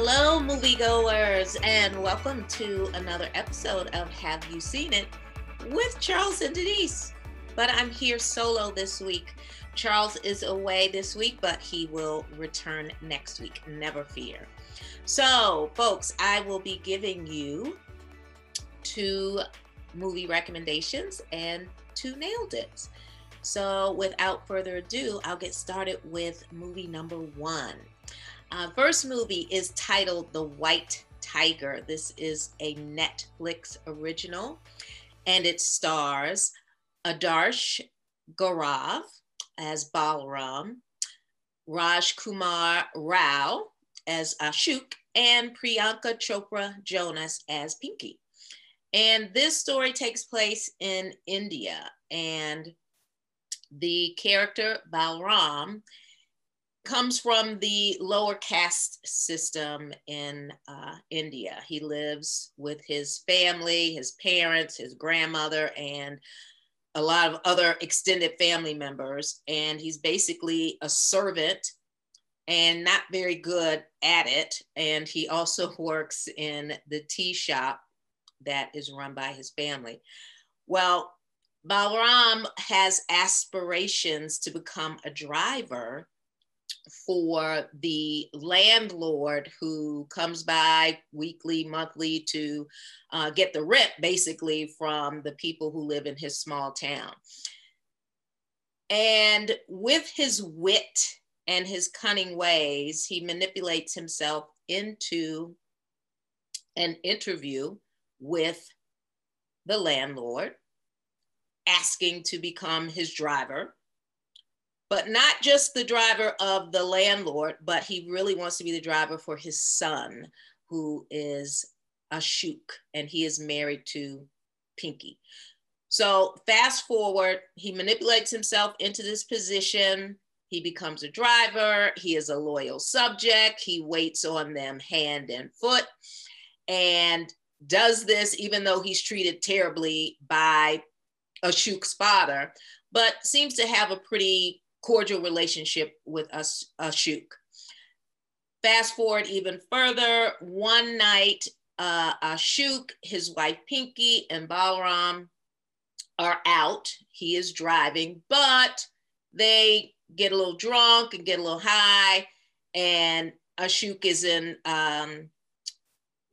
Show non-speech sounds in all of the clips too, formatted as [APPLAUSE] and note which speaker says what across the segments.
Speaker 1: Hello, moviegoers, and welcome to another episode of Have You Seen It with Charles and Denise. But I'm here solo this week. Charles is away this week, but he will return next week. Never fear. So, folks, I will be giving you two movie recommendations and two nailed it. So, without further ado, I'll get started with movie number one. Uh, first movie is titled The White Tiger. This is a Netflix original and it stars Adarsh Gourav as Balram, Rajkummar Rao as Ashok, and Priyanka Chopra Jonas as Pinky. And this story takes place in India, and the character Balram comes from the lower caste system in uh, India. He lives with his family, his parents, his grandmother, and a lot of other extended family members. And he's basically a servant and not very good at it. And he also [LAUGHS] works in the tea shop that is run by his family. Well, Balram has aspirations to become a driver for the landlord who comes by weekly, monthly to uh, get the rent basically from the people who live in his small town. And with his wit and his cunning ways, he manipulates himself into an interview with the landlord, asking to become his driver but not just the driver of the landlord, but he really wants to be the driver for his son, who is Ashok, and he is married to Pinky. So fast forward, he manipulates himself into this position. He becomes a driver. He is a loyal subject. He waits on them hand and foot and does this even though he's treated terribly by Ashok's father, but seems to have a pretty cordial relationship with us, Ashok. Fast forward even further, one night, uh, Ashok, his wife Pinky, and Balram are out. He is driving, but they get a little drunk and get a little high, and Ashok is in um,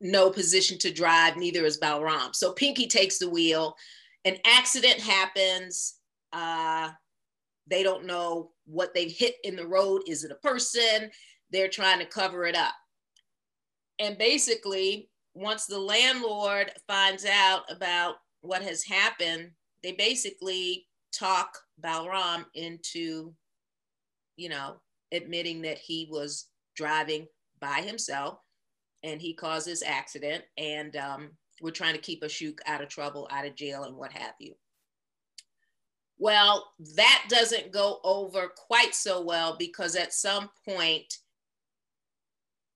Speaker 1: no position to drive, neither is Balram. So Pinky takes the wheel. An accident happens. Uh, they don't know what they've hit in the road. Is it a person? They're trying to cover it up. And basically, once the landlord finds out about what has happened, they basically talk Balram into, you know, admitting that he was driving by himself and he caused this accident. And um, we're trying to keep Ashok out of trouble, out of jail, and what have you. Well, that doesn't go over quite so well because at some point,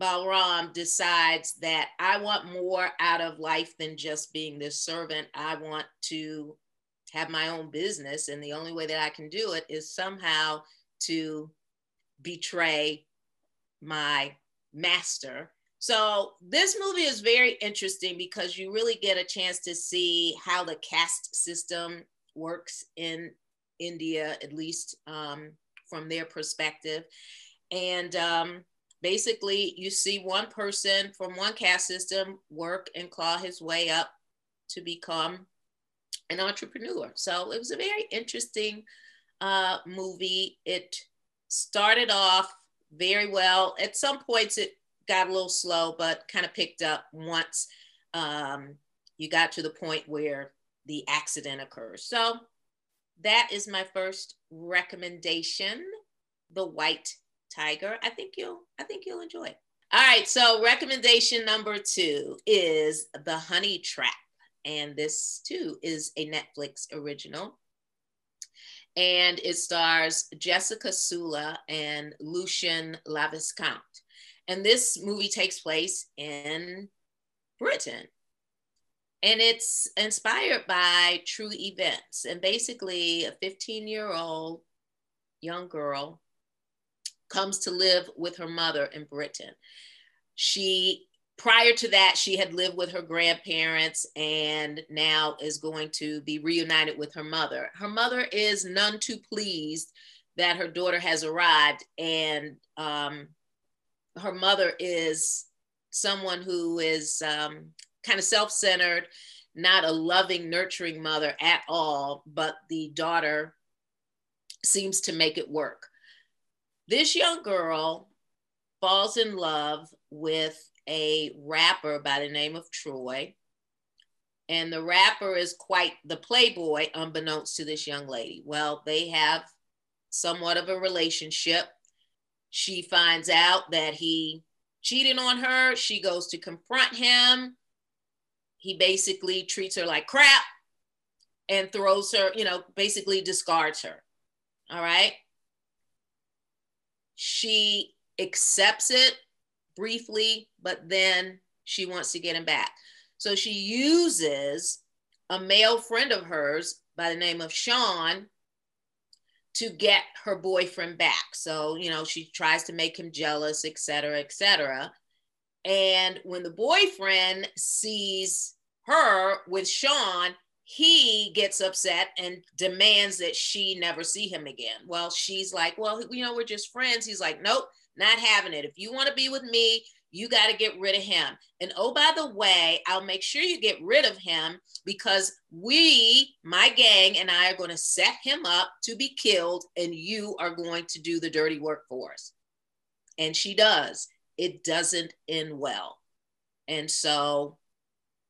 Speaker 1: Balram decides that I want more out of life than just being this servant. I want to have my own business. And the only way that I can do it is somehow to betray my master. So this movie is very interesting because you really get a chance to see how the caste system works in India, at least um, from their perspective. And um, basically, you see one person from one caste system work and claw his way up to become an entrepreneur. So it was a very interesting uh, movie. It started off very well. At some points, it got a little slow, but kind of picked up once um, you got to the point where the accident occurs. So that is my first recommendation, The White Tiger. I think you'll I think you'll enjoy it. All right, so recommendation number 2 is The Honey Trap and this too is a Netflix original. And it stars Jessica Sula and Lucien Laviscount. And this movie takes place in Britain and it's inspired by true events. And basically, a 15 year old young girl comes to live with her mother in Britain. she prior to that she had lived with her grandparents and now is going to be reunited with her mother her mother is none too pleased that her daughter has arrived and um, her mother is someone who is um, kind of self-centered not a loving nurturing mother at all but the daughter seems to make it work this young girl falls in love with a rapper by the name of Troy. And the rapper is quite the playboy, unbeknownst to this young lady. Well, they have somewhat of a relationship. She finds out that he cheated on her. She goes to confront him. He basically treats her like crap and throws her, you know, basically discards her. All right. She accepts it briefly, but then she wants to get him back. So she uses a male friend of hers by the name of Sean to get her boyfriend back. So, you know, she tries to make him jealous, et cetera, et cetera. And when the boyfriend sees her with Sean, he gets upset and demands that she never see him again. Well, she's like, Well, you know, we're just friends. He's like, Nope, not having it. If you want to be with me, you got to get rid of him. And oh, by the way, I'll make sure you get rid of him because we, my gang, and I are going to set him up to be killed, and you are going to do the dirty work for us. And she does. It doesn't end well. And so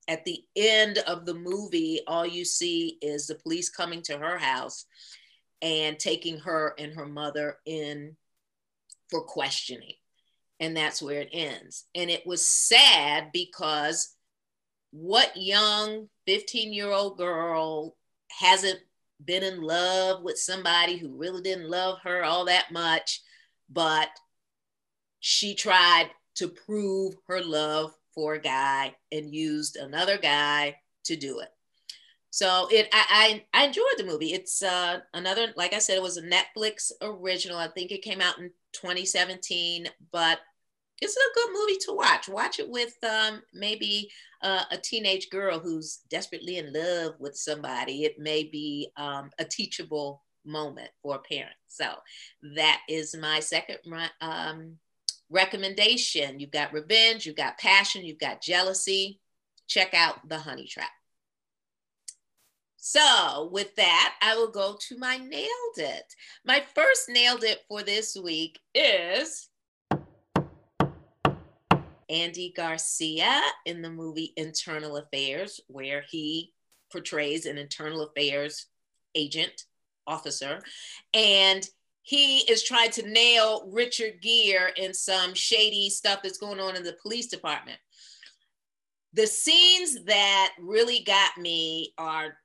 Speaker 1: at the end of the movie, all you see is the police coming to her house and taking her and her mother in for questioning. And that's where it ends. And it was sad because what young 15 year old girl hasn't been in love with somebody who really didn't love her all that much, but she tried to prove her love for a guy and used another guy to do it. So it I, I, I enjoyed the movie. It's uh, another like I said, it was a Netflix original. I think it came out in 2017, but it's a good movie to watch. Watch it with um, maybe uh, a teenage girl who's desperately in love with somebody. It may be um, a teachable moment for a parent. So that is my second um, recommendation. You've got revenge, you've got passion, you've got jealousy. Check out The Honey Trap. So, with that, I will go to my nailed it. My first nailed it for this week is Andy Garcia in the movie Internal Affairs, where he portrays an internal affairs agent, officer, and he is trying to nail Richard Gere in some shady stuff that's going on in the police department. The scenes that really got me are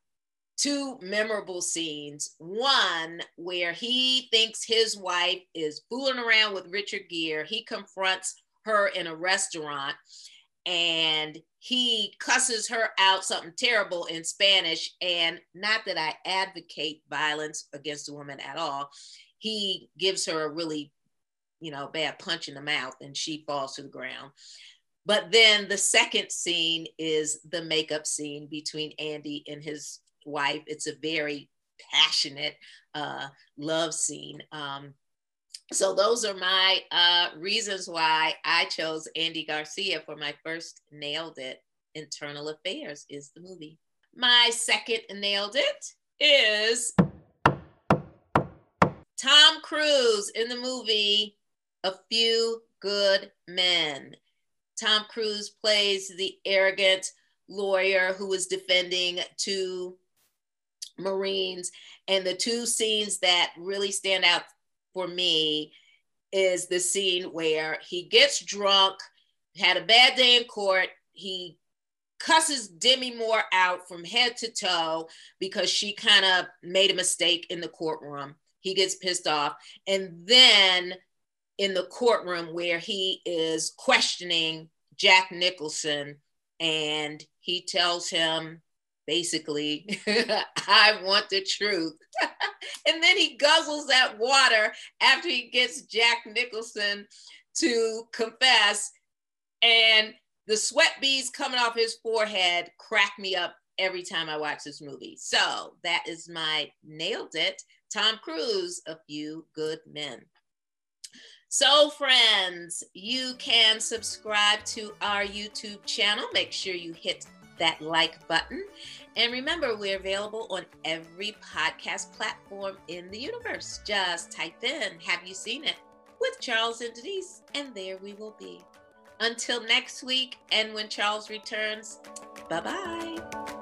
Speaker 1: two memorable scenes. One where he thinks his wife is fooling around with Richard Gere. He confronts her in a restaurant and he cusses her out something terrible in Spanish. And not that I advocate violence against a woman at all, he gives her a really, you know, bad punch in the mouth and she falls to the ground. But then the second scene is the makeup scene between Andy and his wife. It's a very passionate uh, love scene. Um, so those are my uh, reasons why I chose Andy Garcia for my first nailed it. Internal Affairs is the movie. My second nailed it is Tom Cruise in the movie A Few Good Men. Tom Cruise plays the arrogant lawyer who is defending two Marines. And the two scenes that really stand out for me is the scene where he gets drunk, had a bad day in court. He cusses Demi Moore out from head to toe because she kind of made a mistake in the courtroom. He gets pissed off. And then in the courtroom where he is questioning Jack Nicholson and he tells him basically, [LAUGHS] I want the truth. [LAUGHS] and then he guzzles that water after he gets Jack Nicholson to confess. And the sweat beads coming off his forehead crack me up every time I watch this movie. So that is my nailed it. Tom Cruise, A Few Good Men. So, friends, you can subscribe to our YouTube channel. Make sure you hit that like button. And remember, we're available on every podcast platform in the universe. Just type in, Have You Seen It? with Charles and Denise, and there we will be. Until next week, and when Charles returns, bye bye.